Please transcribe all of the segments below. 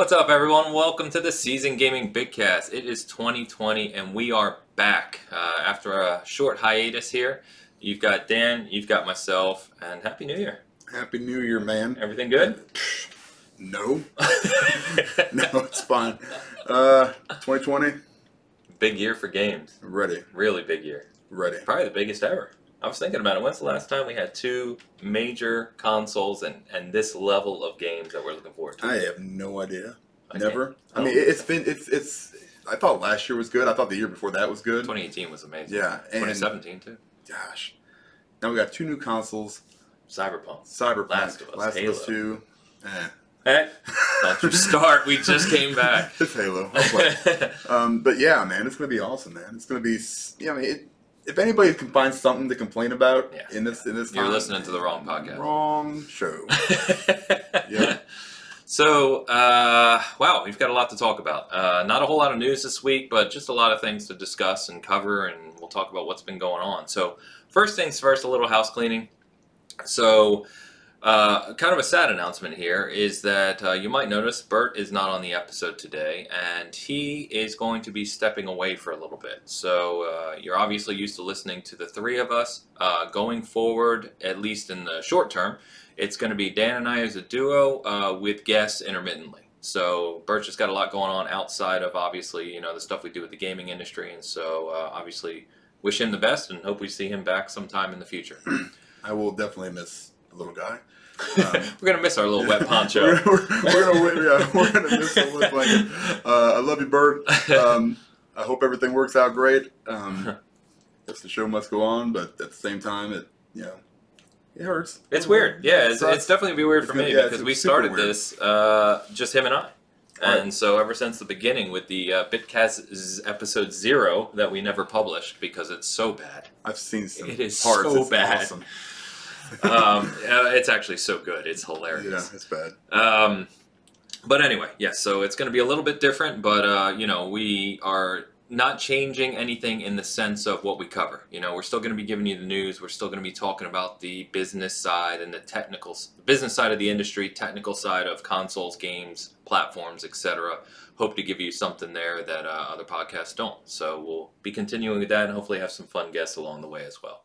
What's up, everyone? Welcome to the Season Gaming Bitcast. It is 2020, and we are back uh, after a short hiatus here. You've got Dan, you've got myself, and Happy New Year. Happy New Year, man. Everything good? No, no, it's fine. Uh, 2020, big year for games. ready, Really big year. ready. Probably the biggest ever. I was thinking about it. When's the last time we had two major consoles and, and this level of games that we're looking forward to? I have no idea. I Never. can't- I mean, Oh. it's been it's it's. I thought last year was good. I thought the year before that was good. 2018 was amazing. Yeah, and 2017 too. gosh, now we got two new consoles. Cyberpunk. Cyberpunk, Last of Us, Last Halo. of Us Two. Eh. Hey, don't you start. We just came back. it's Halo. Um, but yeah, man, it's gonna be awesome, man. It's gonna be. Yeah, I mean, it, if anybody can find something to complain about Yeah. in this in this You're time, listening to the wrong podcast. Wrong show. yeah. So, uh, wow, we've got a lot to talk about. Uh, not a whole lot of news this week, but just a lot of things to discuss and cover, and we'll talk about what's been going on. So, first things first, a little house cleaning. So, uh, kind of a sad announcement here is that uh, you might notice Bert is not on the episode today, and he is going to be stepping away for a little bit. So, uh, you're obviously used to listening to the three of us. Uh, going forward, at least in the short term, it's going to be Dan and I as a duo uh, with guests intermittently. So Birch just got a lot going on outside of obviously you know the stuff we do with the gaming industry, and so uh, obviously wish him the best and hope we see him back sometime in the future. I will definitely miss little guy. we're gonna miss our little wet poncho. we're, we're, we're gonna yeah, we're gonna miss the wet blanket. Uh, I love you, Bert. Um, I hope everything works out great. Um, the show must go on, but at the same time, it you know it hurts. It's weird, yeah. It's, it's definitely be weird It's for gonna- me yeah, because we started weird. this uh, just him and I. And Right. so, ever since the beginning with the uh, Bitcast z- episode zero that we never published because it's so bad, I've seen some It is parts. so it's bad. Awesome. Um, uh, it's actually so good. It's hilarious. Yeah, it's bad. Um, but anyway, yes. so it's going to be a little bit different, but uh, you know, we are not changing anything in the sense of what we cover. You know, we're still going to be giving you the news. We're still going to be talking about the business side and the technical business side of the industry, technical side of consoles, games, platforms, etc. Hope to give you something there that uh, other podcasts don't. So we'll be continuing with that and hopefully have some fun guests along the way as well.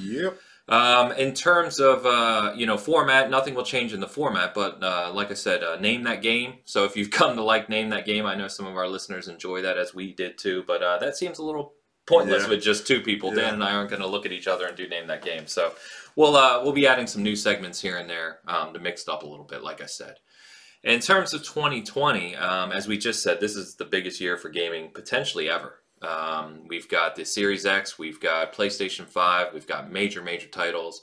Yep. Um, in terms of uh, you know format, nothing will change in the format. But uh, like I said, uh, name that game. So if you've come to like name that game, I know some of our listeners enjoy that as we did too. But uh, that seems a little pointless Yeah. with just two people. Yeah. Dan and I aren't going to look at each other and do name that game. So we'll uh, we'll be adding some new segments here and there um, to mix it up a little bit. Like I said. In terms of 2020, um, as we just said, this is the biggest year for gaming potentially ever. Um, we've got the Series X, we've got PlayStation 5, we've got major, major titles.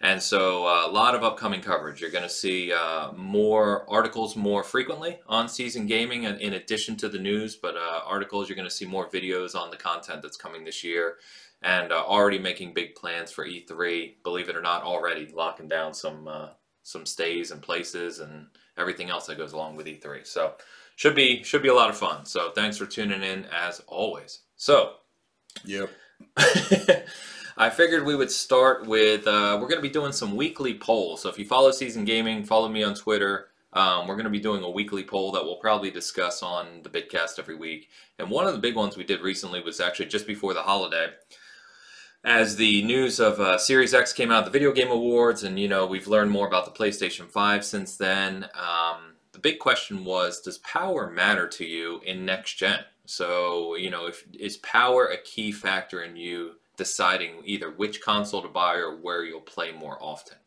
And so uh, a lot of upcoming coverage. You're going to see uh, more articles more frequently on Season Gaming in in addition to the news, but uh, articles, you're going to see more videos on the content that's coming this year. And uh, already making big plans for E3, believe it or not, already locking down some uh, some stays and places and everything else that goes along with E3. So should be should be a lot of fun. So thanks for tuning in as always. So Yep. I figured we would start with uh, we're going to be doing some weekly polls. So if you follow Season Gaming, follow me on Twitter. Um, we're going to be doing a weekly poll that we'll probably discuss on the Bitcast every week. And one of the big ones we did recently was actually just before the holiday. As the news of uh, Series X came out, the Video Game Awards, and you know we've learned more about the PlayStation 5 since then. Um, big question was, does power matter to you in next gen? So you know, if is power a key factor in you deciding either which console to buy or where you'll play more often?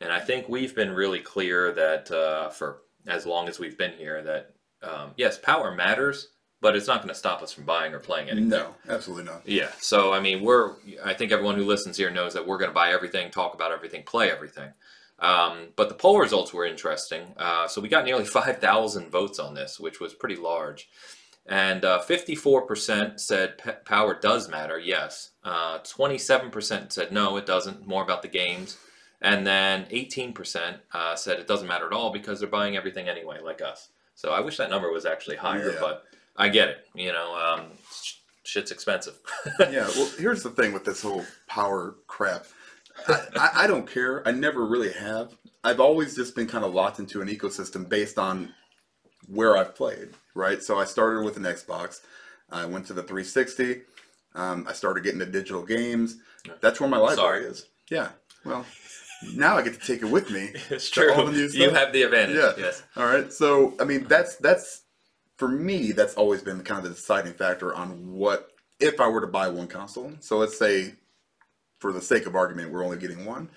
And I think we've been really clear that uh, for as long as we've been here, that um, yes, power matters, but it's not going to stop us from buying or playing anything. No, absolutely not. Yeah. So I mean, we're. I think everyone who listens here knows that we're going to buy everything, talk about everything, play everything. Um, but the poll results were interesting. Uh, so we got nearly five thousand votes on this, which was pretty large. And uh, fifty-four percent said p- power does matter. Yes. Uh, Twenty-seven percent said no, it doesn't. More about the games. And then eighteen percent uh, said it doesn't matter at all because they're buying everything anyway, like us. So I wish that number was actually higher, Yeah. but I get it. You know, um, sh- shit's expensive. yeah, well, here's the thing with this whole power crap. I, I, I don't care. I never really have. I've always just been kind of locked into an ecosystem based on where I've played, right? So I started with an Xbox. I went to the 360. Um, I started getting into digital games. That's where my library Sorry. is. Yeah. Well, now I get to take it with me. It's to all true. the new You have the advantage. Yeah. Yes. All right. So I mean, that's that's for me. That's always been kind of the deciding factor on what if I were to buy one console. So let's say, for the sake of argument, we're only getting one.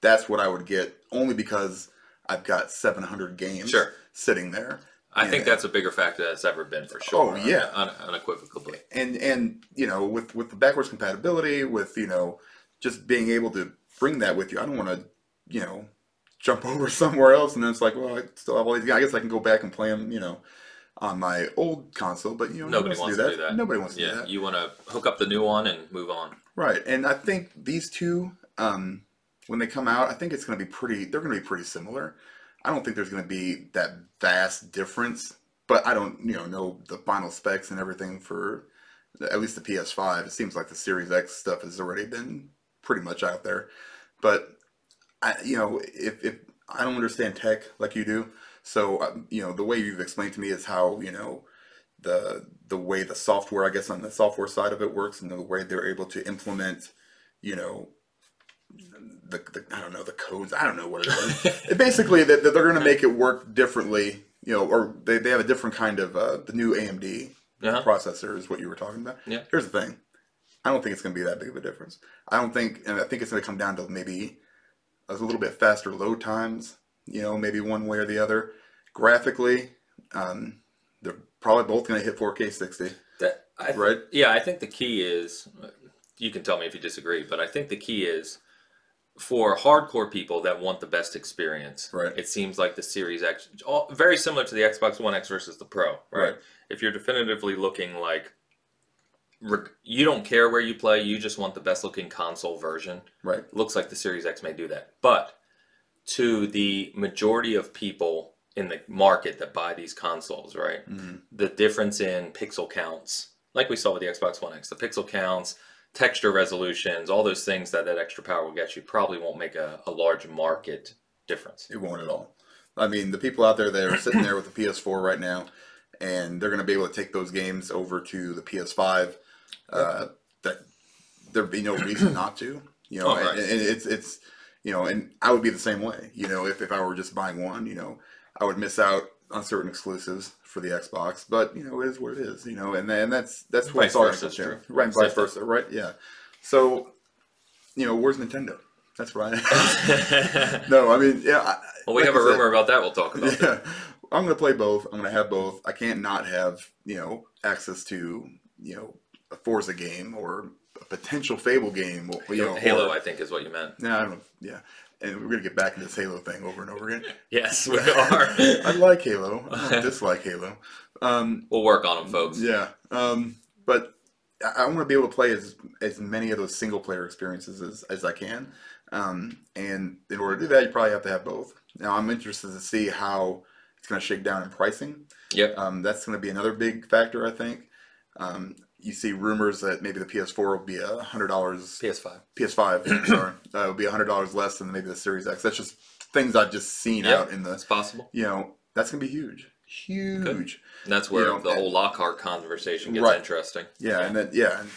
That's what I would get only because I've got 700 games Sure. sitting there. I think that's a bigger factor that's ever been for sure. Oh, yeah. un- unequivocally. and and you know with with the backwards compatibility with you know just being able to bring that with you i don't want to you know jump over somewhere else and then it's like well i still have all these i guess i can go back and play them you know on my old console but you know Nobody wants to do that. nobody wants to do Yeah, that. you want to hook up the new one and move on. right and i think these two um when they come out i think it's going to be pretty they're going to be pretty similar. I don't think there's going to be that vast difference but i don't you know know the final specs and everything for at least the ps5 it seems like the series x stuff has already been pretty much out there. But i you know if, if i don't understand tech like you do so um, you know the way you've explained to me is how you know the the way the software i guess on the software side of it works and the way they're able to implement you know the, the I don't know the codes. I don't know what it is. it basically that that they're going to make it work differently, you know, or they, they have a different kind of uh, the new AMD Uh-huh. processor is what you were talking about. Yeah. Here's the thing, I don't think it's going to be that big of a difference. I don't think, and I think it's going to come down to maybe a little bit faster load times. You know, maybe one way or the other. Graphically, um, they're probably both going to hit 4K 60, That, I, right? Yeah, I think the key is you can tell me if you disagree, but I think the key is for hardcore people that want the best experience. Right. It seems like the Series X, all, very similar to the Xbox One X versus the Pro, right? Right. If you're definitively looking like you don't care where you play, you just want the best looking console version. Right. looks like the Series X may do that. But to the majority of people in the market that buy these consoles, right? Mhm. The difference in pixel counts, like we saw with the Xbox One X, the pixel counts, texture resolutions, all those things that that extra power will get you probably won't make a, a large market difference. It won't at all. I mean, the people out there that are sitting there with the PS4 right now, and they're going to be able to take those games over to the PS5. Uh, that there'd be no reason not to, you know. Oh, right. and, and it's it's you know, and I would be the same way. You know, if if I were just buying one, you know, I would miss out on certain exclusives for the Xbox. But you know, it is what it is. You know, and and that's that's what Vice it's all versa about. true. Right, and vice versa. Right, yeah. So, you know, where's Nintendo? That's right. no, I mean, yeah. I, well, we like have a said- rumor about that. We'll talk about. yeah, I'm gonna play both. I'm gonna have both. I can't not have you know access to you know a Forza game or a potential Fable game. You know, Halo, Or, I think, is what you meant. no, I don't. Yeah, and we're gonna get back into this Halo thing over and over again. Yes, we are. I like Halo. I don't dislike Halo. Um, we'll work on them, folks. yeah, um, but I, I want to be able to play as as many of those single player experiences as, as I can. Um, and in order to do that, you probably have to have both. Now, I'm interested to see how it's going to shake down in pricing. Yep. Um, that's going to be another big factor, I think. Um, you see rumors that maybe the PS4 will be a hundred dollars. PS5. PS5, sorry, uh, will be a hundred dollars less than maybe the Series X. That's just things I've just seen Yeah, out in the. It's possible. You know, that's going to be huge, huge. And that's where You know, the whole Lockhart conversation gets Right. interesting. Yeah, and then yeah, and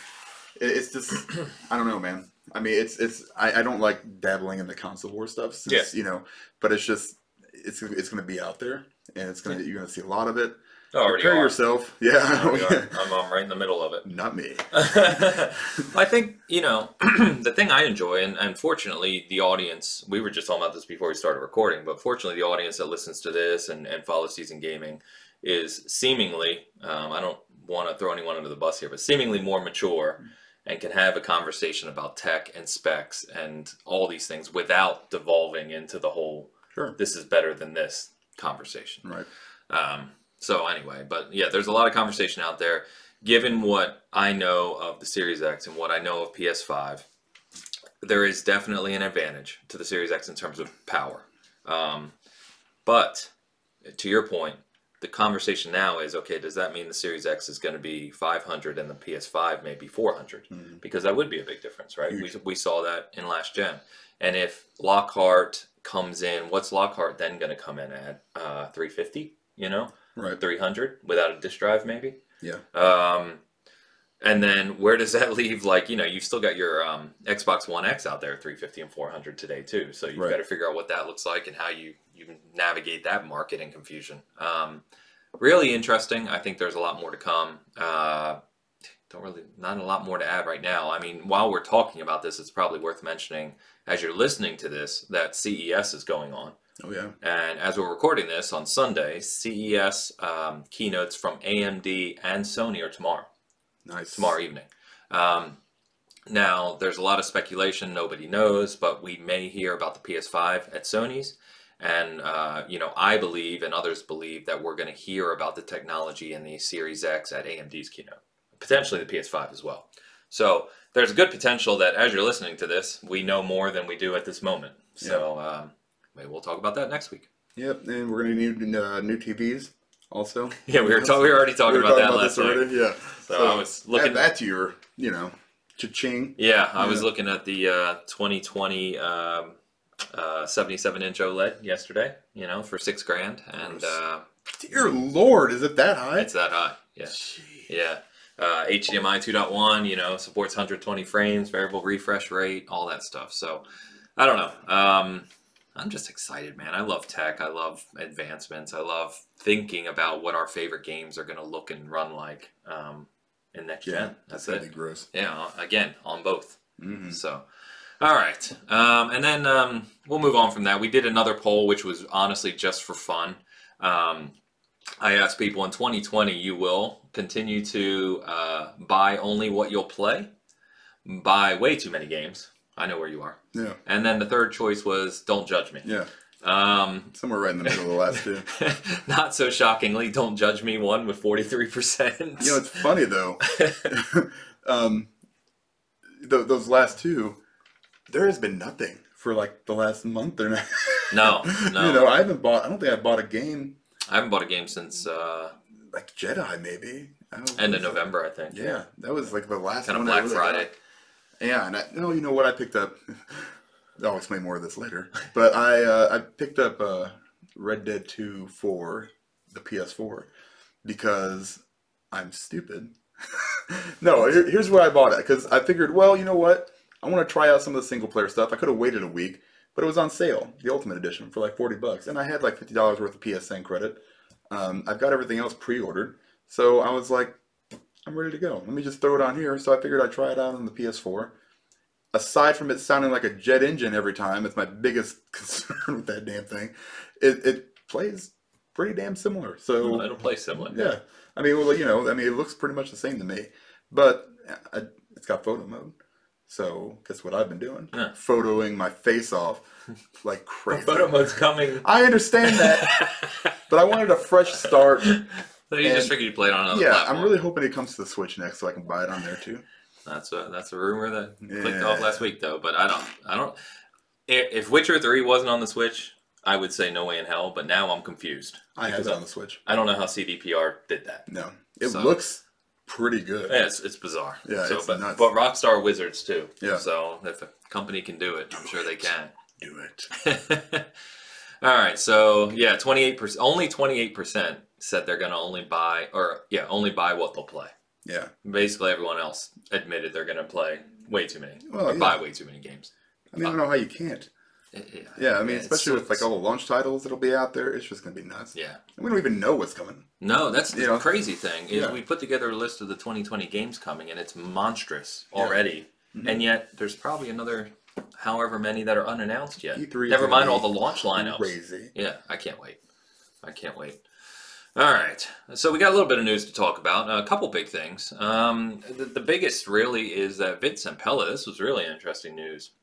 it, it's just I don't know, man. I mean, it's it's I, I don't like dabbling in the console war stuff. Since, You know, but it's just it's it's going to be out there, and it's going to you're going to see a lot of it. Oh, Prepare are. yourself. Yeah, I'm, I'm right in the middle of it. not me. I think you know the thing I enjoy, and unfortunately, the audience. We were just talking about this before we started recording, but fortunately, the audience that listens to this and, and follows season gaming is seemingly. Um, I don't want to throw anyone under the bus here, but seemingly more mature and can have a conversation about tech and specs and all these things without devolving into the whole Sure. "this is better than this" conversation. Right. Um, so anyway, but yeah, there's a lot of conversation out there. Given what I know of the Series X and what I know of PS5, there is definitely an advantage to the Series X in terms of power. Um, but to your point, the conversation now is okay. Does that mean the Series X is going to be 500 and the PS5 may be 400? Mhm. Because that would be a big difference, right? We, we saw that in last gen. And if Lockhart comes in, what's Lockhart then going to come in at? Uh, 350? You know, Right. 300 without a disk drive, maybe. Yeah. Um, and then where does that leave? Like, you know, you've still got your um, Xbox One X out there, 350 and 400 today too. So you've Right. got to figure out what that looks like and how you you navigate that market and confusion. Um, really interesting. I think there's a lot more to come. Uh, don't really, not a lot more to add right now. I mean, while we're talking about this, it's probably worth mentioning as you're listening to this that CES is going on. Oh yeah. And as we're recording this on Sunday, CES um, keynotes from AMD and Sony are tomorrow, Nice. tomorrow evening. Um, now, there's a lot of speculation, nobody knows, but we may hear about the PS5 at Sony's. And, uh, you know, I believe and others believe that we're going to hear about the technology in the Series X at AMD's keynote, potentially the PS5 as well. So there's a good potential that as you're listening to this, we know more than we do at this moment. So um, maybe we'll talk about that next week. Yep. And we're gonna need uh, new TVs also. Yeah, we were ta- we were already talking We were about that talking last week. already, Yeah. So, I was looking. At, that to your, you know, cha-ching. yeah, I was looking at the uh, 2020 um, uh, 77 inch OLED yesterday. You know, for six grand, and uh, Dear Lord, is it that high? it's that high. Yeah, yeah. Uh, HDMI 2.1, you know, supports 120 frames, variable refresh rate, all that stuff. So, I don't know. Um, I'm just excited, man. I love tech. I love advancements. I love thinking about what our favorite games are going to look and run like um, in next Yeah, gen. That's gonna it. gross. Yeah, again on both. hmm So, all right, um, and then um, we'll move on from that. We did another poll, which was honestly just for fun. Um, I asked people in 2020, you will continue to uh, buy only what you'll play, buy way too many games. I know where you are. Yeah. And then the third choice was don't judge me. Yeah. Um, Somewhere right in the middle of the last two. not so shockingly, don't judge me. One with 43%. You know, it's funny though. um, th- those last two, there has been nothing for like the last month or now. no, no. You know, I haven't bought. I don't think I bought a game I haven't bought a game since uh, like Jedi maybe. I don't end of. November, I think. Yeah, that was like the last Kind of Black Friday. got. Yeah, and I, no, you know what I picked up. I'll explain more of this later. But I uh, I picked up uh, Red Dead Two for the PS4 because I'm stupid. no, here, here's why I bought it because I figured, well, you know what, I want to try out some of the single player stuff. I could have waited a week, but it was on sale, the Ultimate Edition, for like forty bucks, and I had like fifty dollars worth of PSN credit. Um, I've got everything else pre-ordered, so I was like, I'm ready to go. Let me just throw it on here. So I figured I'd try it out on the PS4. Aside from it sounding like a jet engine every time, it's my biggest concern with that damn thing. It, it plays pretty damn similar. So Well, it'll play similar. yeah, I mean, well, you know, I mean, it looks pretty much the same to me, but I, it's got photo mode. So guess what I've been doing? Yeah. Photoing my face off like crazy. Photo mode's coming. I understand that, but I wanted a fresh start. So you just figured you played on another yeah, platform. I'm really hoping it comes to the Switch next, so I can buy it on there too. That's a that's a rumor that clicked Yeah. off last week though. But I don't I don't. If Witcher Three wasn't on the Switch, I would say no way in hell. But now I'm confused. I have it on the Switch. I don't know how CDPR did that. No, it So- looks pretty good. Yeah, it's, it's bizarre. Yeah, so, it's but, nuts. but Rockstar Wizards too. Yeah. So if a company can do it, I'm sure they can. Do it. All right, so yeah, twenty eight percent. Only twenty eight percent said they're gonna only buy, or yeah, only buy what they'll play. Yeah. Basically, everyone else admitted they're gonna play way too many, Well, or yeah. buy way too many games. I mean, I don't know how you can't. Yeah, Yeah, I mean, especially with like all the launch titles that'll be out there, it's just gonna be nuts. Yeah. And we don't even know what's coming. No, that's the You know? crazy thing is Yeah. we put together a list of the 2020 games coming, and it's monstrous Yeah. already. Mhm. And yet, there's probably another, however many that are unannounced yet. E3 Never mind all the launch lineups. Crazy. Yeah, I can't wait. I can't wait. All right, so we got a little bit of news to talk about. A couple big things. Um, the, the biggest really is that Vince Zampella. This was really interesting news.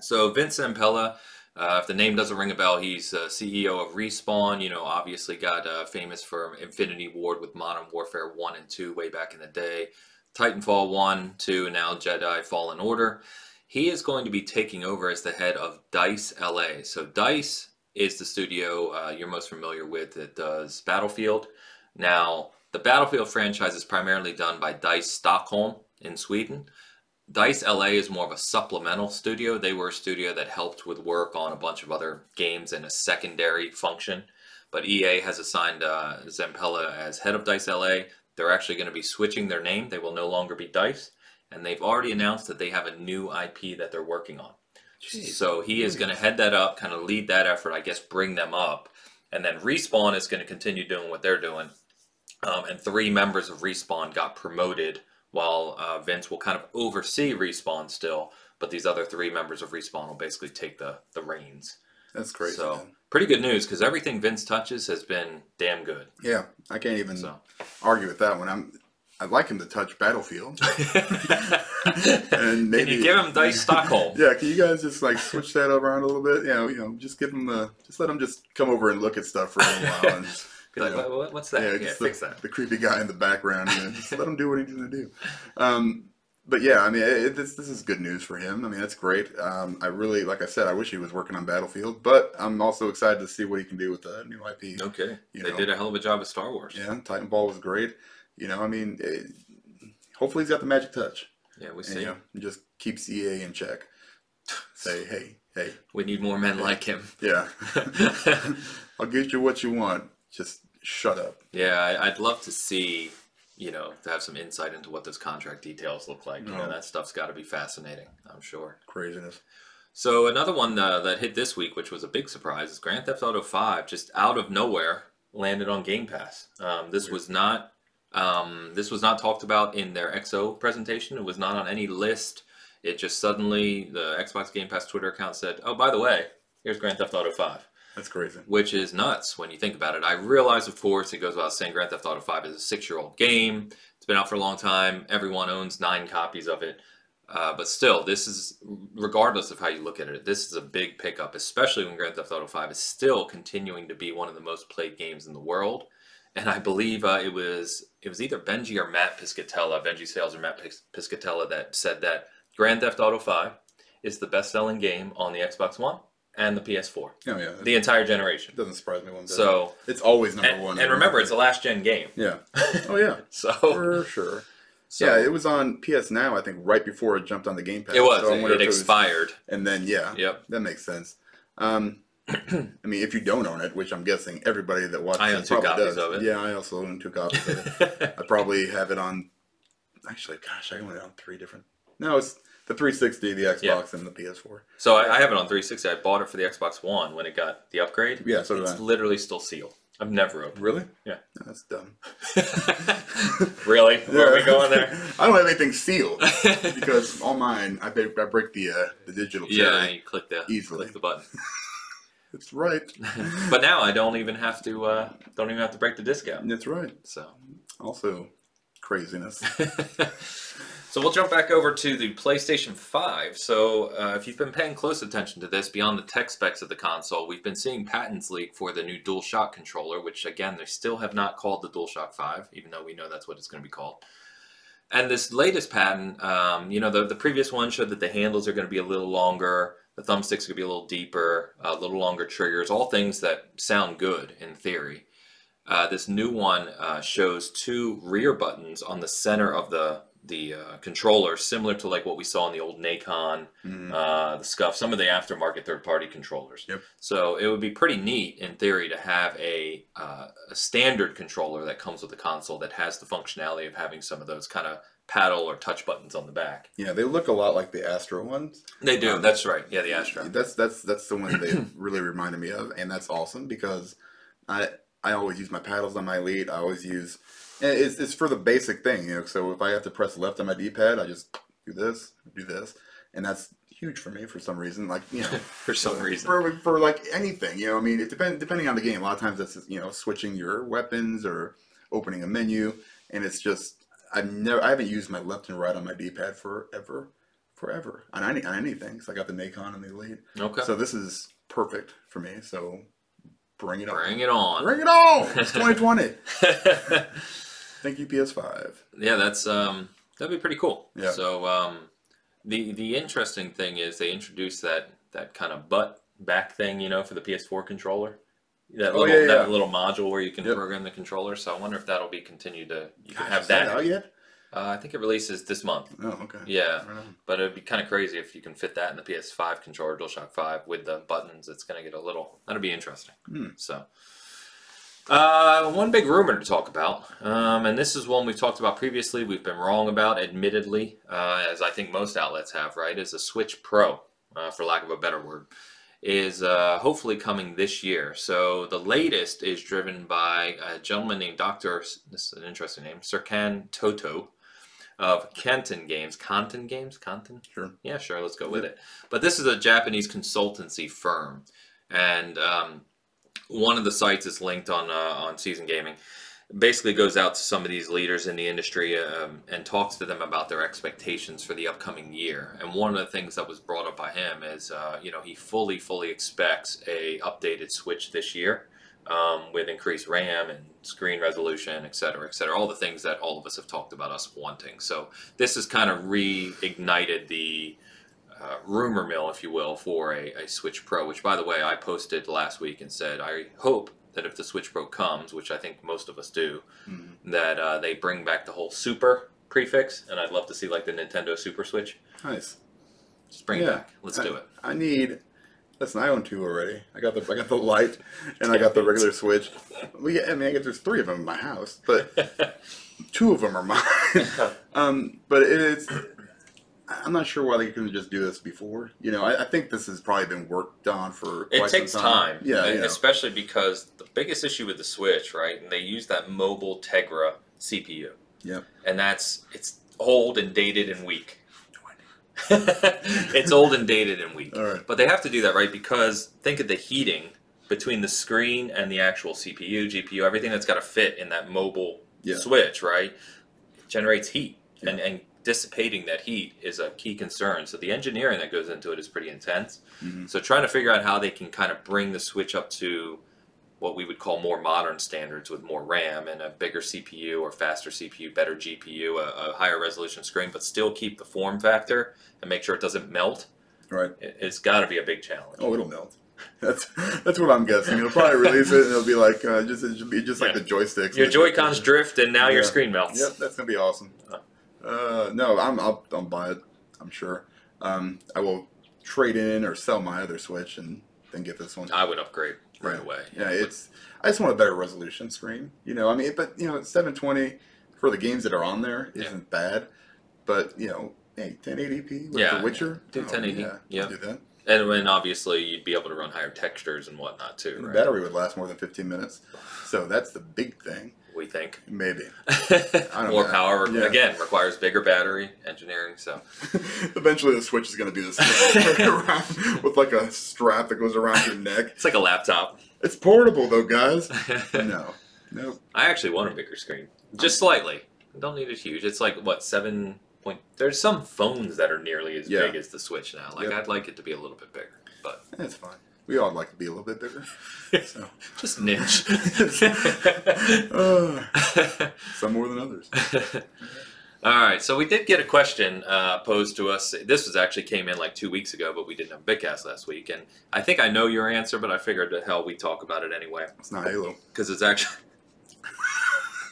So Vince Zampella, uh, if the name doesn't ring a bell, he's uh, CEO of Respawn. You know, obviously got uh, famous for Infinity Ward with Modern Warfare One and Two way back in the day. Titanfall 1, 2, and now Jedi Fallen Order. He is going to be taking over as the head of DICE LA. So, DICE is the studio uh, you're most familiar with that does Battlefield. Now, the Battlefield franchise is primarily done by DICE Stockholm in Sweden. DICE LA is more of a supplemental studio. They were a studio that helped with work on a bunch of other games in a secondary function. But EA has assigned uh, Zampella as head of Dice LA. They're actually going to be switching their name. They will no longer be Dice, and they've already announced that they have a new IP that they're working on. Jeez. So he is going to head that up, kind of lead that effort, I guess, bring them up, and then Respawn is going to continue doing what they're doing. Um, and three members of Respawn got promoted, while uh, Vince will kind of oversee Respawn still, but these other three members of Respawn will basically take the the reins. That's crazy. so man. pretty good news because everything Vince touches has been damn good. Yeah, I can't even So. argue with that one. I'm. I'd like him to touch Battlefield. Can And maybe you give him Dice Stockholm? Yeah, can you guys just like switch that around a little bit? You know, you know, just give him the, just let him just come over and look at stuff for a little while, and Be like, know, "What- what- what's that? Yeah, just fix the, that. the creepy guy in the background. You know, just let him do what he's gonna do. Um, but yeah, I mean, it, this this is good news for him. I mean, that's great. Um, I really, like I said, I wish he was working on Battlefield, but I'm also excited to see what he can do with the new IP. Okay, You they know. did a hell of a job with Star Wars. Yeah, Titanfall was great. You know, I mean, it, hopefully he's got the magic touch. Yeah, we And, see. you know, just keep EA in check. Say, hey, hey, We need more men like him. yeah, I'll get you what you want. Just shut up. Yeah, I, I'd love to see, you know, to have some insight into what those contract details look like. You know, that stuff's got to be fascinating. I'm sure. Craziness. So another one uh, that hit this week, which was a big surprise, is Grand Theft Auto Five. Just out of nowhere, landed on Game Pass. Um, this was not. Um, this was not talked about in their XO presentation. It was not on any list. It just suddenly the Xbox Game Pass Twitter account said, "Oh, by the way, here's Grand Theft Auto 5." That's crazy. which is nuts when you think about it. I realize, of course, it goes without saying Grand Theft Auto 5 is a six year old game. It's been out for a long time. Everyone owns nine copies of it. Uh, but still, this is, regardless of how you look at it, this is a big pickup, especially when Grand Theft Auto 5 is still continuing to be one of the most played games in the world. And I believe uh, it was it was either Benji or Matt Piscatella, Benji Sales or Matt Piscatella, that said that Grand Theft Auto 5 is the best selling game on the Xbox One and the PS4, Oh yeah, the entire generation. doesn't surprise me one bit. So, it's always number and, one. and remember, it's a last gen game. yeah. Oh yeah, So, for sure. so yeah, it was on PS Now. I think right before it jumped on the Game Pass. it was. So I it, wonder it if was- expired. and then yeah, Yep. that makes sense. Um, I mean, if you don't own it, which I'm guessing everybody that watches I own it two probably copies does. of it. Yeah, I also own two copies of it. I probably have it on. Actually, gosh, I own it on three different. No, it's the 360, the Xbox, and the PS4. so I, I have it on 360. I bought it for the Xbox One when it got the upgrade. Yeah, so did it's I. literally still sealed. I've never opened. Really? Yeah. No, that's dumb. it. really? Where are we going there? I don't have anything sealed because all mine, I break, I break the uh, the digital cherry. yeah, you click the Easily. click the button. That's right. but now I don't even have to uh, don't even have to break the disc out. That's right. So. Also, craziness. so we'll jump back over to the PlayStation 5. So uh, if you've been paying close attention to this, beyond the tech specs of the console, we've been seeing patents leak for the new DualShock controller, which again they still have not called the DualShock 5, even though we know that's what it's going to be called. And this latest patent, um, you know, the, the previous one showed that the handles are going to be a little longer, the thumbsticks could be a little deeper, a little longer triggers, all things that sound good in theory. Uh, this new one uh, shows two rear buttons on the center of the the uh, controller, similar to like what we saw in the old Nacon, Mm. uh, the Scuff, some of the aftermarket third party controllers. Yep. So it would be pretty neat in theory to have a uh, a standard controller that comes with the console that has the functionality of having some of those kind of paddle or touch buttons on the back. Yeah, they look a lot like the Astro ones. They do. Um, that's right. Yeah, the Astro. That's that's that's the one they really reminded me of, and that's awesome because I I always use my paddles on my Elite. I always use it's it's for the basic thing, you know. So if I have to press left on my D-pad, I just do this, do this, and that's huge for me for some reason. Like you know, For some reason. for for like anything, you know. I mean, it depend depending on the game. A lot of times that's you know switching your weapons or opening a menu, and it's just I've never I haven't used my left and right on my D-pad forever, forever on any on anything. So I got the Nacon and the Elite. Okay. So this is perfect for me. So bring it on. Bring it on. Bring it on. It's 2020. Thank you, PS5. Yeah, that's um that'd be pretty cool. Yeah. So um the the interesting thing is they introduced that that kind of butt back thing, you know, for the PS4 controller. That Oh, little yeah, yeah. that little module where you can Yep. program the controller. So I wonder if that'll be continued to you can have is that. out yet? Uh, I think it releases this month. Oh, okay. Yeah, Right on. but it'd be kind of crazy if you can fit that in the PS5 controller, DualShock 5 with the buttons. It's gonna get a little. That'll be interesting. Hmm. So. Uh, one big rumor to talk about, um, and this is one we've talked about previously. We've been wrong about, admittedly, uh, as I think most outlets have. Right, is a Switch Pro, uh, for lack of a better word, is uh, hopefully coming this year. So the latest is driven by a gentleman named Doctor. This is an interesting name, Serkan Toto, of Kantan Games. Kantan Games, Kantan. Sure. Yeah, sure. Let's go with it. But this is a Japanese consultancy firm, and um, one of the sites is linked on uh, on Season Gaming. Basically, goes out to some of these leaders in the industry um, and talks to them about their expectations for the upcoming year. And one of the things that was brought up by him is, uh, you know, he fully, fully expects a updated Switch this year um, with increased RAM and screen resolution, et cetera, et cetera. All the things that all of us have talked about us wanting. So this has kind of reignited the uh, rumor mill, if you will, for a, a Switch Pro, which, by the way, I posted last week and said, I hope that if the Switch Pro comes, which I think most of us do, Mhm. that uh, they bring back the whole Super prefix, and I'd love to see like the Nintendo Super Switch. Nice. Just bring it back. Let's do it. I need. Listen, I own two already. I got the I got the light, and I got the regular Switch. Yeah, I mean, I guess there's three of them in my house, but two of them are mine. um, but it's. I'm not sure why they couldn't just do this before. You know, I, I think this has probably been worked on for. It takes some time, Yeah, yeah. especially because the biggest issue with the Switch, right? And they use that mobile Tegra CPU. Yep. And that's it's old and dated and weak. it's old and dated and weak. All right. But they have to do that, right? Because think of the heating between the screen and the actual CPU, GPU, everything that's got to fit in that mobile Yeah. switch, right? It generates heat. And, and dissipating that heat is a key concern. So the engineering that goes into it is pretty intense. Mhm. So trying to figure out how they can kind of bring the switch up to what we would call more modern standards with more RAM and a bigger CPU or faster CPU, better GPU, a, a higher resolution screen, but still keep the form factor and make sure it doesn't melt. Right. It, it's got to be a big challenge. Oh, it'll melt. That's that's what I'm guessing. It'll probably release it, and it'll be like uh, just it should be just like Yeah. the joysticks. Your Joy Cons drift, and now your screen melts. Yep, that's gonna be awesome. Uh, no, I'm I'll, I'll buy it. I'm sure. Um, I will trade in or sell my other Switch and then get this one. I would upgrade right Yeah. away. Yeah, it's. I just want a better resolution screen. You know, I mean, but you know, 720 for the games that are on there Yeah. isn't bad. But you know, hey, 1080p with Yeah, The Witcher. do Oh, 1080, Yeah, yeah. Do that. and then obviously you'd be able to run higher textures and whatnot too, And the right? battery would last more than 15 minutes. So that's the big thing. We think. Maybe. More know. power Yeah. again requires bigger battery engineering. So Eventually, the Switch is going to be this around with like a strap that goes around your neck. it's like a laptop. It's portable though, guys. No, nope. I actually want a bigger screen, just slightly. Don't need it huge. It's like what seven point. There's some phones that are nearly as Yeah. big as the Switch now. Like Yep. I'd like it to be a little bit bigger, but It's fine. We all like to be a little bit bigger. So. just niche. Uh, some more than others. All right, so we did get a question uh, posed to us. This was actually came in like two weeks ago, but we didn't have a Bitcast last week, and I think I know your answer, but I figured the hell we talk about it anyway It's not Halo. because it's actually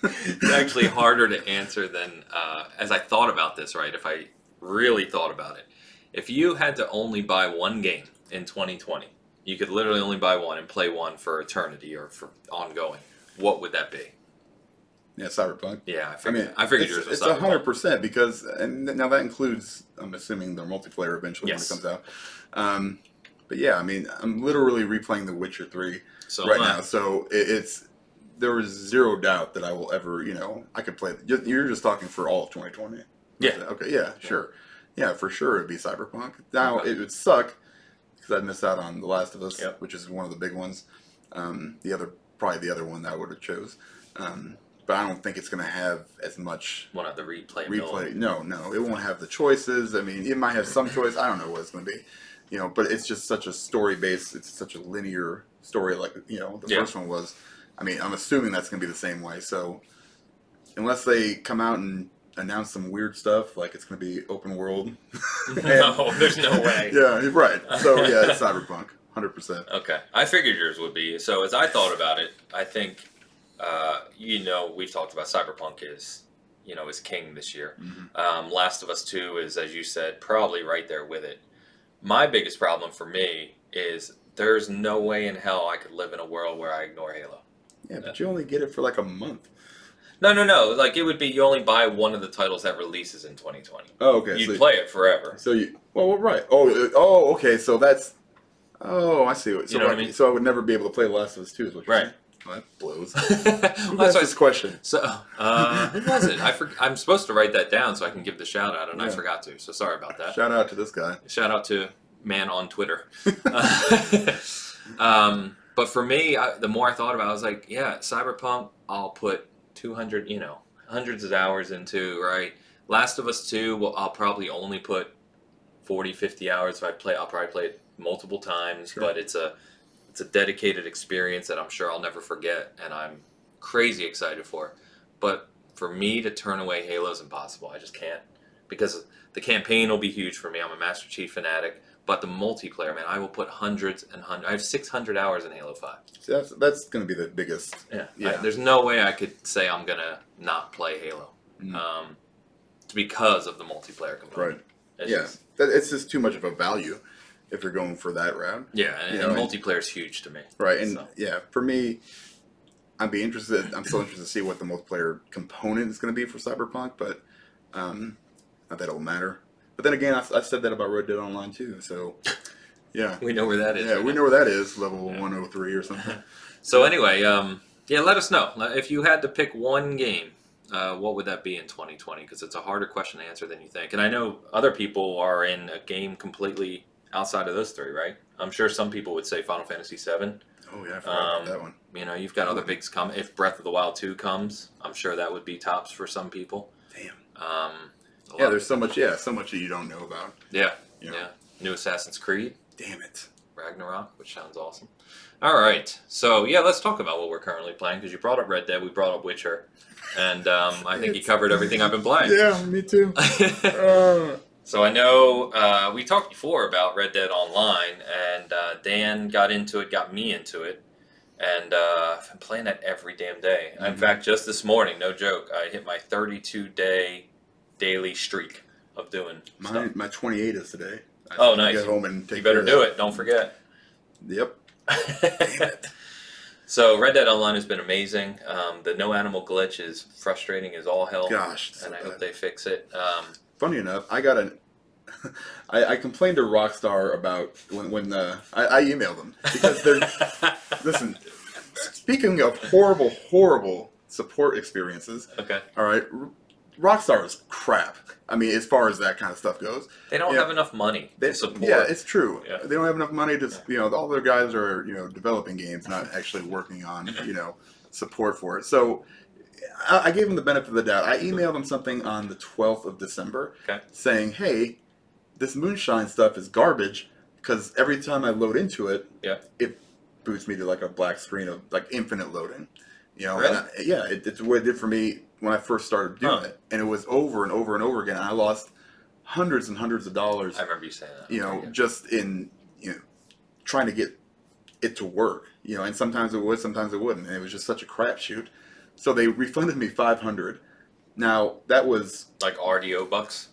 it's actually harder to answer than uh, as I thought about this. Right, if I really thought about it, if you had to only buy one game in 2020, you could literally only buy one and play one for eternity or for ongoing. What would that be? Yeah, Cyberpunk. Yeah, I I mean, I figured it's, yours was it's hundred percent because, and now that includes, I'm assuming their multiplayer eventually Yes. when it comes out. Um, but yeah, I mean, I'm literally replaying The Witcher Three So right now, so it, it's there is zero doubt that I will ever, you know, I could play. you- You're just talking for all of 2020. Yeah. Okay. Yeah. Sure. Yeah, for sure it'd be Cyberpunk. Now Okay. it would suck because I missed out on The Last of Us, Yep. which is one of the big ones. Um, the other, probably the other one that I would have chose. Um, but I don't think it's going to have as much One of the replay. replay. No, no, it won't have the choices. I mean, it might have some choice. I don't know what it's going to be, you know. But it's just such a story based. It's such a linear story, like you know the Yeah. first one was. I mean, I'm assuming that's going to be the same way. So, unless they come out and announce some weird stuff, like it's going to be open world. no, there's no way. yeah, right. So yeah, it's cyberpunk, hundred percent. Okay, I figured yours would be. So as I thought about it, I think, uh, you know, we've talked about Cyberpunk is, you know, is king this year. Um, Last of Us Two is, as you said, probably right there with it. My biggest problem for me is there's no way in hell I could live in a world where I ignore Halo. Yeah, but you only get it for like a month. No, no, no. Like it would be you only buy one of the titles that releases in 2020. Oh, okay. You'd so, play it forever. so you well, well, right. Oh, uh, oh, okay. So that's. Oh, I see. What, so You know what I mean? So I would never be able to play The Last of Us Two. Is what you're Right. saying? Well, that blows. Well, that's this question? So, uh, who was it? I for, I'm supposed to write that down so I can give the shout out, and I forgot to. So sorry about that. Shout out to this guy. Shout out to man on Twitter. um, but for me, I, the more I thought about, it, I was like, yeah, Cyberpunk. I'll put 200, you know, hundreds of hours into. Right, Last of Us Two. Well, I'll probably only put 40, 50 hours if I play. I'll probably play it multiple times, Sure. but it's a it's a dedicated experience that I'm sure I'll never forget, and I'm crazy excited for. But for me to turn away Halo is impossible. I just can't because the campaign will be huge for me. I'm a Master Chief fanatic, but the multiplayer, man, I will put hundreds and hundreds. I have 600 hours in Halo 5. See, that's that's going to be the biggest. Yeah, Yeah. I- there's no way I could say I'm gonna not play Halo, Mm. um, because of the multiplayer component. Right. It's yeah, just- that, it's just too much of a value if you're going for that route. yeah, and, and- multiplayer is huge to me. Right, and So. yeah, for me, I'd be interested. I'm still interested to see what the multiplayer component is going to be for Cyberpunk, but um, not that it'll matter. But then again, I've, I've said that about Red Dead Online too. So yeah, We know where that is. yeah, right we now. know where that is, level Yeah. 103 or something. So anyway, um, yeah, let us know if you had to pick one game. Uh, what would that be in 2020? Because it's a harder question to answer than you think. And I know other people are in a game completely outside of those three, right? I'm sure some people would say Final Fantasy VII. Oh yeah, I forgot about Um, that one. You know, you've got other bigs come. If Breath of the Wild 2 comes, I'm sure that would be tops for some people. Damn. Um, a Yeah, lot- there's so much. Yeah, so much that you don't know about. yeah, You know? yeah. New Assassin's Creed. Damn it. Ragnarok, which sounds awesome. All right, so yeah, let's talk about what we're currently playing because you brought up Red Dead, we brought up Witcher, and um, I think you covered everything I've been playing. Yeah, me too. Uh, so I know uh, we talked before about Red Dead Online, and uh, Dan got into it, got me into it, and uh, I've been playing that every damn day. In Mhm. fact, just this morning, no joke, I hit my 32 day daily streak of doing my stuff. my 28 is today. I Oh, nice. Get home and take You better do it. Don't forget. Yep. so Red Dead Online has been amazing. Um, the no animal glitch is frustrating as all hell, Gosh. and I bad. hope they fix it. Um, funny enough, I got an. I, I complained to Rockstar about when when uh, I, I emailed them because they're listen. Speaking of horrible, horrible support experiences, okay, all right, Rockstar is crap. I mean, as far as that kind of stuff goes, they don't Yeah. have enough money they, to support. yeah, it's true. Yeah. They don't have enough money to, you know, all their guys are, you know, developing games, not actually working on, you know, support for it. So I, I gave them the benefit of the doubt. I emailed them something on the 12th of December Okay. saying, hey, this moonshine stuff is garbage because every time I load into it, Yeah. it boots me to like a black screen of like infinite loading. You know, Really? I- yeah, it, it's what it did for me when I first started doing Huh. it, and it was over and over and over again. I lost hundreds and hundreds of dollars I remember you saying that. you know, just in you know trying to get it to work. You know, and sometimes it would, sometimes it wouldn't, and it was just such a crapshoot. So they refunded me five hundred. Now that was like RDO bucks.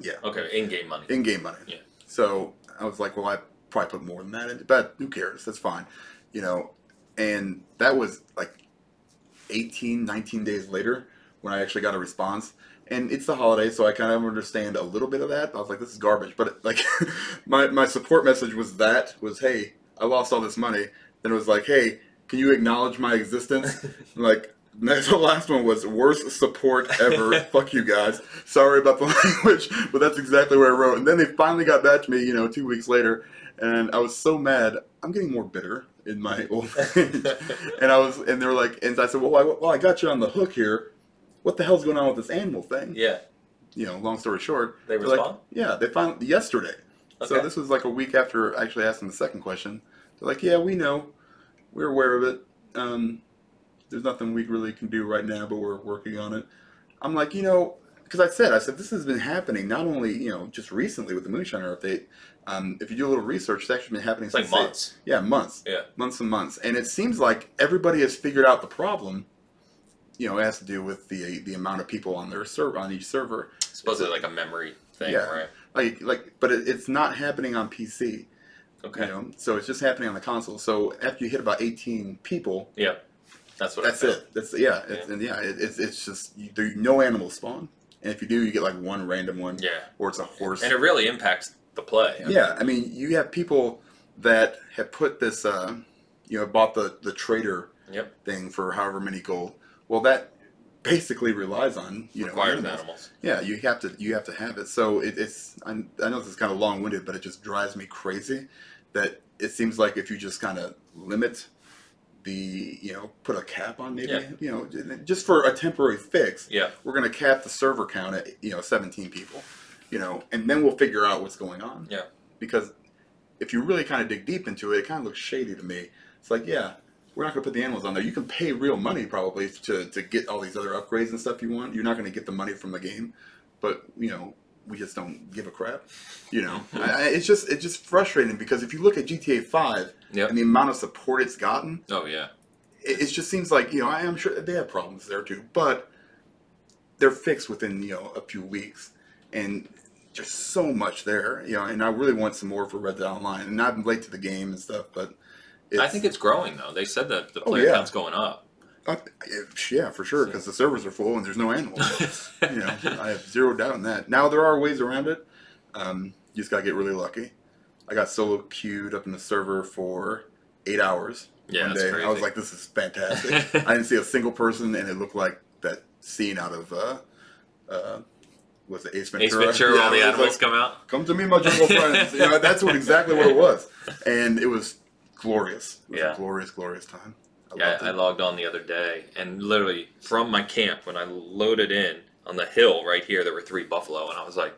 Yeah. Okay, in-game money. in-game money. Yeah. So I was like, well, I probably put more than that in, but who cares? That's fine. You know, and that was like 18, 19 days later when I actually got a response. And it's the holiday, so I kind of understand a little bit of that. I was like, this is garbage. But like, my, my support message was that was, hey, I lost all this money. Then it was like, hey, can you acknowledge my existence? like, next the last one was worst support ever. Fuck you guys. Sorry about the language, but that's exactly what I wrote. And then they finally got back to me, you know, two weeks later, and I was so mad. I'm getting more bitter in my old age. and I was, and they were like, and I said, well, I, well, I got you on the hook here. What the hell's going on with this animal thing? yeah, You know, long story short, they they're like, respond. yeah, they found yesterday. Okay. So this was like a week after actually asking the second question. They're like, yeah, we know, we're aware of it. Um, there's nothing we really can do right now, but we're working on it. I'm like, you know, because I said, I said this has been happening not only you know just recently with the Moonshiner update. Um, if you do a little research, it's actually been happening It's like since they- months. yeah, months. Yeah. Months and months. And it seems like everybody has figured out the problem. You know, it has to do with the the amount of people on their server on each server. Supposedly like a memory thing, Yeah. right? Like like but it, it's not happening on PC. Okay. You know? So it's just happening on the console. So after you hit about 18 people, Yeah. That's what That's I it. That's yeah. It's, and yeah, it, it's it's just you, there, no animals spawn, and if you do, you get like one random one, Yeah, or it's a horse. and it really impacts the play. I yeah, I mean, you have people that have put this, uh, you know, bought the the trader Yep. thing for however many gold. Well, that basically relies on you know Requires animals. animals. Yeah, you have to you have to have it. So it, it's I, I know this is kind of long winded, but it just drives me crazy that it seems like if you just kind of limit the you know put a cap on maybe Yeah. you know just for a temporary fix, Yeah. we're gonna cap the server count at you know 17 people, you know, and then we'll figure out what's going on. Yeah. Because if you really kind of dig deep into it, it kind of looks shady to me. It's like yeah. We're not going to put the animals on there. You can pay real money probably to, to get all these other upgrades and stuff you want. You're not going to get the money from the game, but you know we just don't give a crap. You know, I, it's just it's just frustrating because if you look at GTA Five Yep. and the amount of support it's gotten, Oh yeah. it, it just seems like you know I am sure they have problems there too, but they're fixed within you know a few weeks, and just so much there. You know, and I really want some more for Red Dead Online, and I'm late to the game and stuff, but I think it's growing though. They said that the Oh, player yeah. count's going up. uh, yeah for sure because the servers are full and there's no animals. you know, I have zero doubt in that. Now there are ways around it. Um, you just gotta get really lucky. I got solo queued up in the server for eight hours. Yeah, one day. crazy. I was like, this is fantastic. I didn't see a single person, and it looked like that scene out of uh, uh, was it Ace Ventura? Ace Ventura, Yeah, all the animals like, come out. Come to me, my jungle friends. You know, that's what exactly what it was, and it was glorious. It was Yeah. a glorious, glorious time. I Yeah. I logged on the other day, and literally from my camp, when I loaded in on the hill right here, there were three buffalo, and I was like,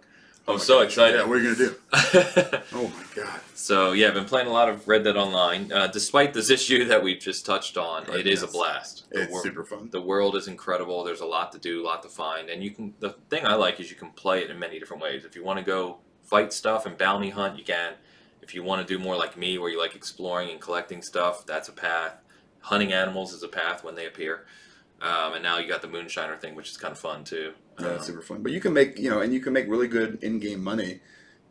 Oh was so gosh. excited. Yeah, what are you gonna do? Oh my god. so yeah, I've been playing a lot of Red Dead Online. Uh, despite this issue that we just touched on, Right, it is a blast. The It's wor- super fun. The world is incredible. There's a lot to do, a lot to find, and you can. The thing I like is you can play it in many different ways. If you want to go fight stuff and bounty hunt, you can. If you want to do more like me, where you like exploring and collecting stuff, that's a path. Hunting animals is a path when they appear. Um, and now you got the moonshiner thing, which is kind of fun too. Yeah, Um, super fun. But you can make you know, and you can make really good in-game money.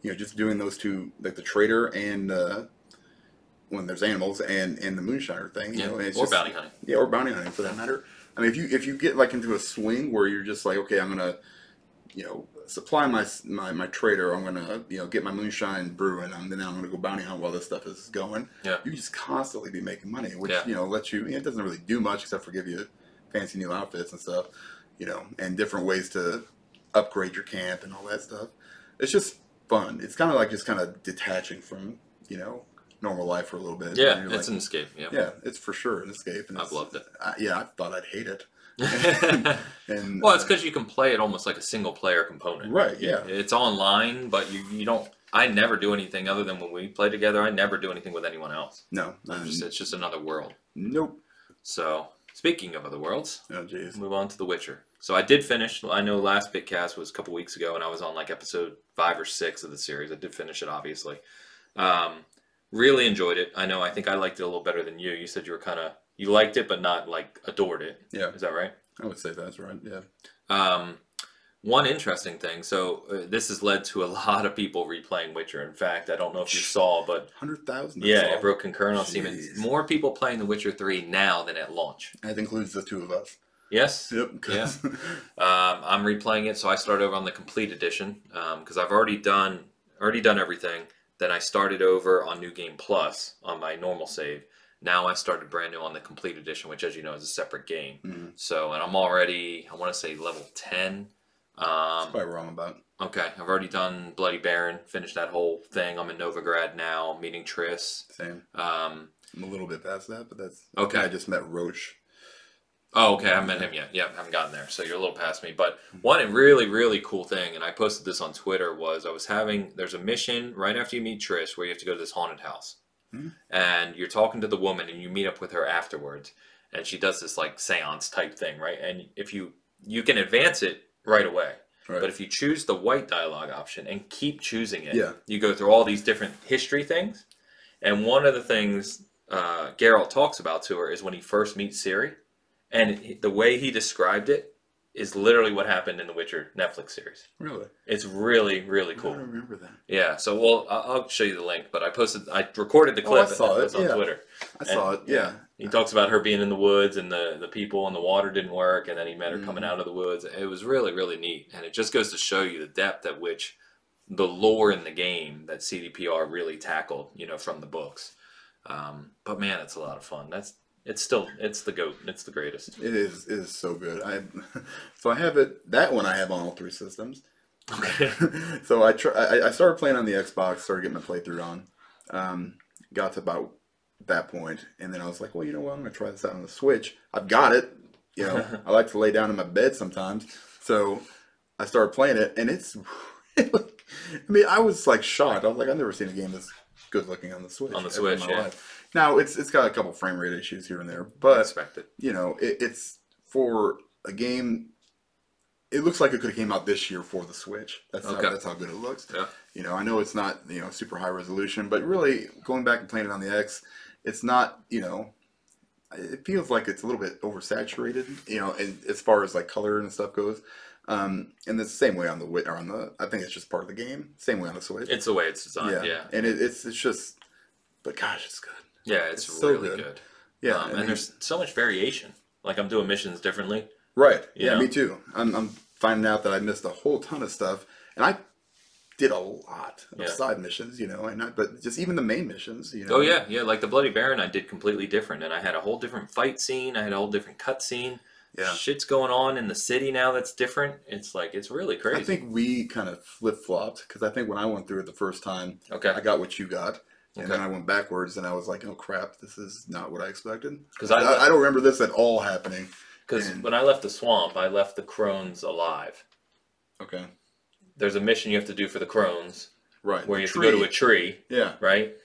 You know, just doing those two, like the trader and uh, when there's animals and and the moonshiner thing. You yeah, know, and it's or just, bounty hunting. Yeah, or bounty hunting for that matter. I mean, if you if you get like into a swing where you're just like, okay, I'm gonna, you know, supply my my, my trader. I'm gonna you know get my moonshine brewing, and then I'm gonna go bounty hunt while this stuff is going. Yeah. You just constantly be making money, which Yeah. you know lets you. It doesn't really do much except for give you fancy new outfits and stuff, you know, and different ways to upgrade your camp and all that stuff. It's just fun. It's kind of like just kind of detaching from you know normal life for a little bit. Yeah, it's like, an escape. Yeah. yeah, it's for sure an escape. And I've loved it. I, yeah, I thought I'd hate it. and well, it's uh, because you can play it almost like a single player component. right, yeah, It's online, but you, you don't. I never do anything other than when we play together. I never do anything with anyone else. no, um, just, it's just another world. nope. So speaking of other worlds, Oh jeez. move on to The Witcher. So I did finish. I know last Bitcast was a couple weeks ago, and I was on like episode five or six of the series. I did finish it, obviously. Um, really enjoyed it. I know. I think I liked it a little better than you. You said you were kind of you liked it, but not like adored it. Yeah, Is that right? I would say that's right. Yeah, Um, one interesting thing. So uh, this has led to a lot of people replaying Witcher. In fact, I don't know if you saw, but hundred thousand. yeah, it broke concurrent on Steam. More people playing The Witcher Three now than at launch. That includes the two of us. Yes. Yep. 'cause- Um, I'm replaying it, so I started over on the complete edition because I've already done already done everything. Then I started over on New Game Plus on my normal save. Now I started brand new on the complete edition, which, as you know, is a separate game. Mhm. So, and I'm already I want to say level ten. That's Um, probably wrong about. okay, I've already done Bloody Baron, finished that whole thing. I'm in Novigrad now, meeting Triss. Same. Um, I'm a little bit past that, but that's Okay. I just met Roche. Oh, okay. I haven't met him yet. Yeah, I haven't gotten there. So you're a little past me. But one really, really cool thing, and I posted this on Twitter, was I was having there's a mission right after you meet Triss where you have to go to this haunted house. Hmm. And you're talking to the woman and you meet up with her afterwards. And she does this like seance type thing, right? And if you you can advance it right away. Right. But if you choose the white dialogue option and keep choosing it, Yeah. you go through all these different history things. And one of the things uh, Geralt talks about to her is when he first meets Ciri, and he- the way he described it is literally what happened in the Witcher Netflix series. really, It's really, really I cool. don't remember that. Yeah. So, well, I- I'll show you the link. But I posted, I recorded the clip. Oh, clip I saw it, was on yeah. Twitter. I saw it. Yeah. He talks about her being in the woods and the, the people and the water didn't work, and then he met her coming Mhm. out of the woods. It was really, really neat. And it just goes to show you the depth at which the lore in the game that CDPR really tackled, you know, from the books. Um, but man, it's a lot of fun. That's it's still it's the goat. It's the greatest. It is it is so good. I so I have it that one I have on all three systems. Okay. so I, try, I I started playing on the Xbox, started getting my playthrough on. Um, got to about that point, and then I was like, well, you know what? I'm gonna try this out on the Switch. I've got it. You know, I like to lay down in my bed sometimes, so I started playing it, and it's. I mean, I was like shocked. I was like, I've never seen a game as good looking on the Switch. On the Switch, yeah. life. Now it's it's got a couple frame rate issues here and there, but Expected. you know, it, it's for a game. It looks like it could have came out this year for the Switch. That's Okay. how, that's how good it looks. Yeah. You know, I know it's not you know super high resolution, but really going back and playing it on the X, it's not you know. It feels like it's a little bit oversaturated, you know, and as far as like color and stuff goes. Um, and it's the same way on the or on the. I think it's just part of the game. Same way on the Switch. It's the way it's designed. Yeah. yeah. and it, it's it's just, but gosh, it's good. Yeah, it's, It's so really good. good. Yeah, Um, I and there's so much variation. Like I'm doing missions differently. Right. Yeah, know? me too. I'm, I'm finding out that I missed a whole ton of stuff, and I did a lot of Yeah. side missions, you know, and not, but just even the main missions, you know. Oh yeah, yeah. Like the Bloody Baron, I did completely different, and I had a whole different fight scene. I had a whole different cut scene. Yeah. Shit's going on in the city now that's different. It's like it's really crazy. I think we kind of flip flopped because I think when I went through it the first time, okay, I got what you got, and then I went backwards, and I was like, "Oh crap, this is not what I expected." 'Cause I, I- I, don't remember this at all happening. because and- when I left the swamp, I left the crones alive. Okay. There's a mission you have to do for the crones Right. where the you have to go to a tree, Yeah. right?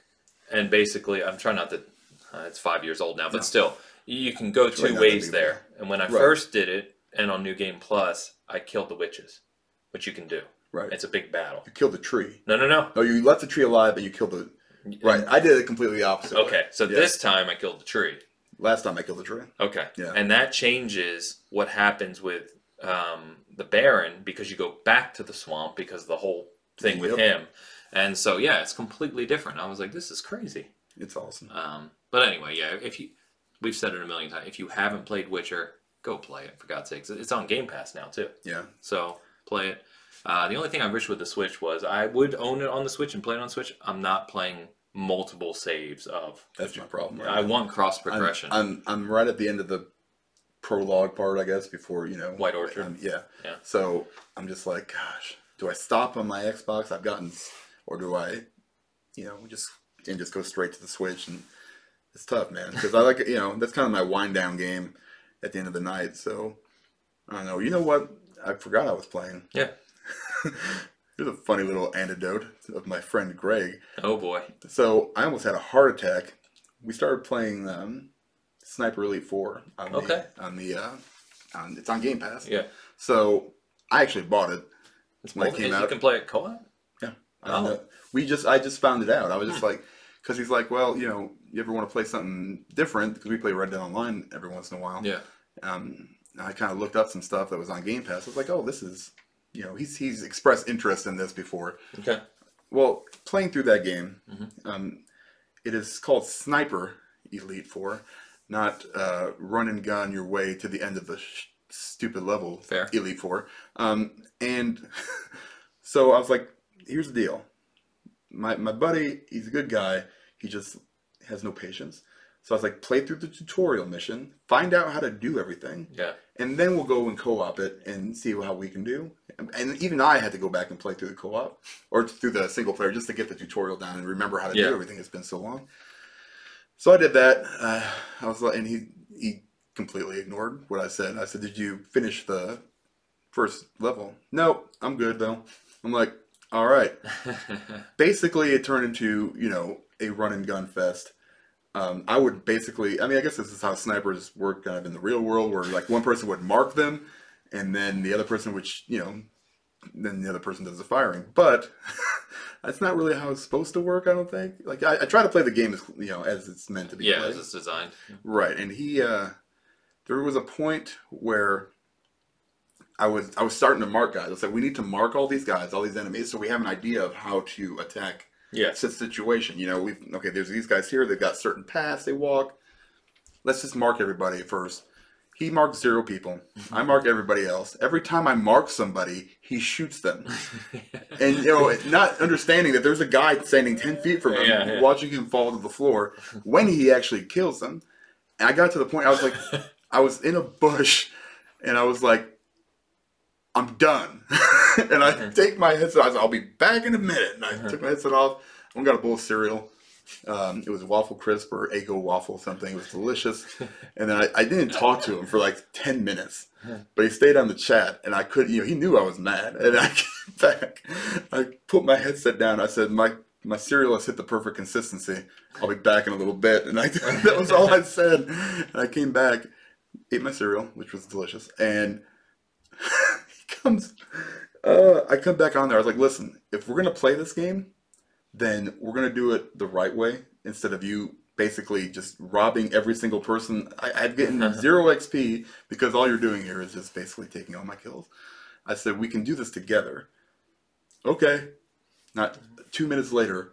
And basically, I'm trying not to. Uh, it's five years old now, but No. still, you can go two ways there. And when I Right. first did it, and on New Game Plus, I killed the witches, which you can do. Right. It's a big battle. You killed the tree. No, no, no. No, you left the tree alive, but you killed the. Right. I did it completely opposite. way. Okay, so Yeah. this time I killed the tree. Last time I killed the tree. Okay. Yeah. And that changes what happens with um, the Baron because you go back to the swamp because of the whole thing with him. And so, yeah, it's completely different. I was like, this is crazy. It's awesome. Um, but anyway, yeah, if you, we've said it a million times, if you haven't played Witcher, go play it, for God's sakes. It's on Game Pass now, too. Yeah. So play it. Uh, the only thing I wish with the Switch was I would own it on the Switch and play it on Switch. I'm not playing multiple saves of. That's my problem. Right I want cross I'm, progression. I'm I'm right at the end of the prologue part, I guess, before you know White Orchard? um, yeah. Yeah. So I'm just like, gosh, do I stop on my Xbox? I've gotten, or do I, you know, just and just go straight to the Switch? And it's tough, man, because I like it, you know that's kind of my wind down game at the end of the night. So I don't know. You know what? I forgot I was playing. Yeah. Here's a funny little anecdote of my friend Greg. oh boy. So I almost had a heart attack. We started playing um, Sniper Elite Four on Okay. the on the uh, on, it's on Game Pass. Yeah. So I actually bought it. It's When it multi- came you can play it co-op. Yeah. I Oh. don't know. We just I just found it out. I was just like, because he's like, well, you know, you ever want to play something different? Because we play Red Dead Online every once in a while. Yeah. Um, I kind of looked up some stuff that was on Game Pass. I was like, oh, this is, you know, he's he's expressed interest in this before. Okay. Well, playing through that game, Mhm. um, it is called Sniper Elite Four, not uh, run and gun your way to the end of the sh- stupid level. Fair. Elite Four, um, and so I was like, "Here's the deal. My my buddy, he's a good guy. He just has no patience." So I was like, "Play through the tutorial mission, find out how to do everything, Yeah. and then we'll go and co-op it and see how we can do. And even I had to go back and play through the co-op or through the single player just to get the tutorial down and remember how to Yeah. do everything. It's been so long. So I did that. Uh, I was like, and he he completely ignored what I said. I said, "Did you finish the first level?" No, I'm good though. I'm like, all right. Basically, it turned into you know a run and gun fest. Um, I would basically, I mean, I guess this is how snipers work kind of in the real world, where like one person would mark them, and then the other person, which you know, then the other person does the firing. But that's not really how it's supposed to work. I don't think. Like I, I try to play the game as you know as it's meant to be yeah, played. as it's designed. Right, and he, uh, there was a point where I was I was starting to mark guys. I was like, we need to mark all these guys, all these enemies, so we have an idea of how to attack Yes. said situation. You know, we've okay. There's these guys here. They've got certain paths they walk. let's just mark everybody first. He marks zero people. I mark everybody else. Every time I mark somebody, he shoots them. And you know, not understanding that there's a guy standing ten feet from him, Yeah, yeah. watching him fall to the floor when he actually kills them. And I got to the point I was like, I was in a bush, and I was like, I'm done. and I uh-huh. take my headset. I was, I'll be back in a minute. And I uh-huh. took my headset off. I got a bowl of cereal. Um, it was waffle crisp or Eggo waffle something. It was delicious. And then I, I didn't talk to him for like ten minutes, uh-huh. but he stayed on the chat, and I couldn't, you know, he knew I was mad. And I came back. I put my headset down. I said, my my cereal has hit the perfect consistency. I'll be back in a little bit. And I that was all I said. And I came back, ate my cereal, which was delicious, and comes. Uh, I come back on there. I was like, listen, if we're gonna play this game, then we're gonna do it the right way instead of you basically just robbing every single person. I, I've gotten zero XP because all you're doing here is just basically taking all my kills. I said we can do this together. Okay. Not two minutes later,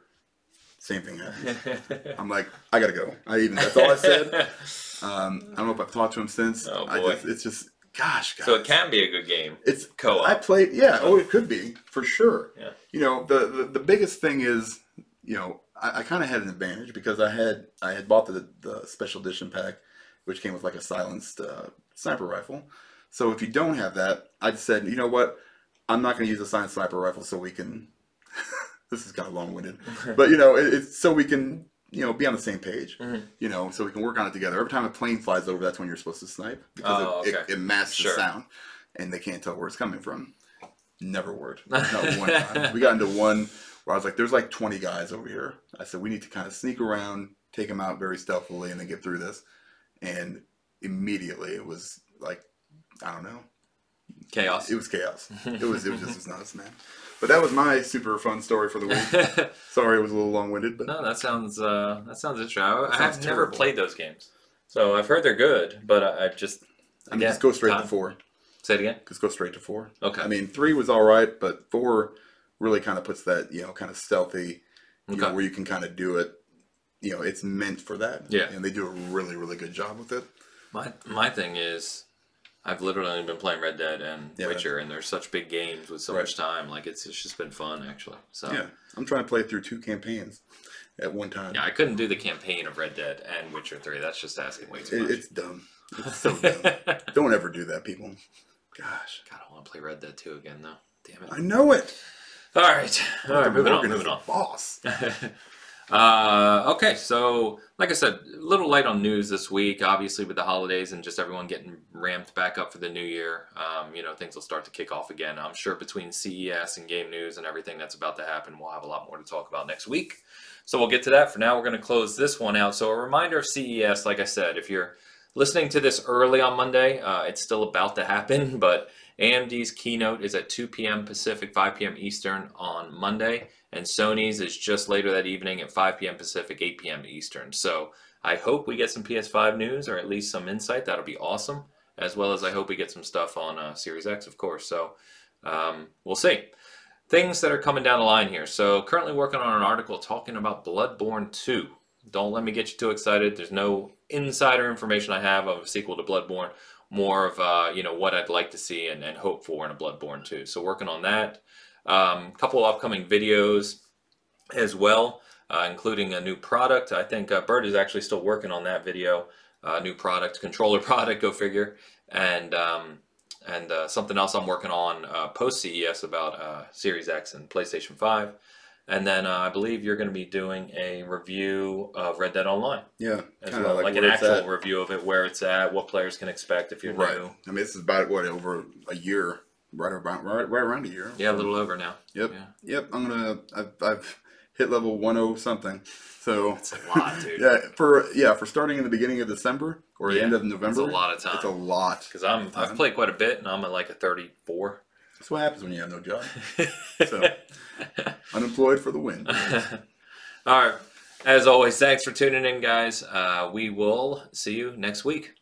same thing happened. I'm like, I gotta go. I even that's all I said. Um, I don't know if I've talked to him since. Oh, I boy. just, it's just, gosh, guys. so it can be a good game. It's Co-op. I played, yeah. Oh, it could be for sure. Yeah. You know, the the, the biggest thing is, you know, I, I kind of had an advantage because I had I had bought the the special edition pack, which came with like a silenced uh, sniper rifle. So if you don't have that, I just said, you know what, I'm not going to use a silenced sniper rifle so we can. this is kind of long winded, but you know, it, it's so we can you know be on the same page. Mhm. You know, so we can work on it together. Every time a plane flies over, that's when you're supposed to snipe because Oh, it, okay. it, it masks Sure. the sound, and they can't tell where it's coming from. Never worked. Not one time. We got into one where I was like, "There's like 20 guys over here." I said, "We need to kind of sneak around, take them out very stealthily, and then get through this." And immediately, it was like, I don't know, Chaos. it was chaos. It was it was just it was nuts, man. But that was my super fun story for the week. Sorry, it was a little long winded, but no, that sounds uh, that sounds interesting. I, I have never played those games, so I've heard they're good, but I, I just I mean, again, just go straight time. to four. Say it again. Just go straight to four. Okay. I mean, three was all right, but four really kind of puts that you know kind of stealthy, you know, where you can kind of do it. You know, it's meant for that. Yeah. and they do a really really good job with it. My my thing is, I've literally only been playing Red Dead and Yeah. Witcher, and they're such big games with so Right. much time. Like it's it's just been fun actually. So Yeah, I'm trying to play through two campaigns at one time. Yeah, I couldn't do the campaign of Red Dead and Witcher Three. That's just asking way too much. it's dumb. It's so dumb. Don't ever do that, people. Gosh, God, I want to play Red Dead Two again though. Damn it. I know it. All right, all right, moving on, moving on. Boss. uh, okay, so like I said, a little light on news this week. Obviously, with the holidays and just everyone getting ramped back up for the new year, um, you know things will start to kick off again. I'm sure between CES and game news and everything that's about to happen, we'll have a lot more to talk about next week. So we'll get to that. For now, we're going to close this one out. So a reminder of CES, like I said, if you're listening to this early on Monday, uh, it's still about to happen, but AMD's keynote is at 2 p.m. Pacific, 5 p.m. Eastern on Monday, and Sony's is just later that evening at 5 p.m. Pacific, 8 p.m. Eastern. So I hope we get some PS5 news or at least some insight. That'll be awesome. As well as I hope we get some stuff on uh, Series X, of course. So um, we'll see. Things that are coming down the line here. So currently working on an article talking about Bloodborne 2. Don't let me get you too excited. There's no insider information I have of a sequel to Bloodborne. More of uh, you know what I'd like to see and, and hope for in a Bloodborne 2. So working on that. A um, couple of upcoming videos as well, uh, including a new product. I think uh, Bert is actually still working on that video. Uh, new product, controller product, go figure. And um, and uh, something else I'm working on uh, post CES about uh, Series X and PlayStation 5. And then uh, I believe you're going to be doing a review of Red Dead Online Yeah, as well, like, an actual review of it, where it's at, what players can expect if you're Right. new. I mean, this is about what over a year, right around right, right around a year. Yeah, a little over now. Yep. Yeah. Yep. I'm gonna. I've, I've hit level 10 something. So It's a lot, dude. yeah, for yeah for starting in the beginning of December or the end of November. It's a lot of time. It's a lot. Because I'm I've played quite a bit and I'm at like a 34. That's what happens when you have no job. So unemployed for the win. All right. As always, thanks for tuning in, guys. Uh, we will see you next week.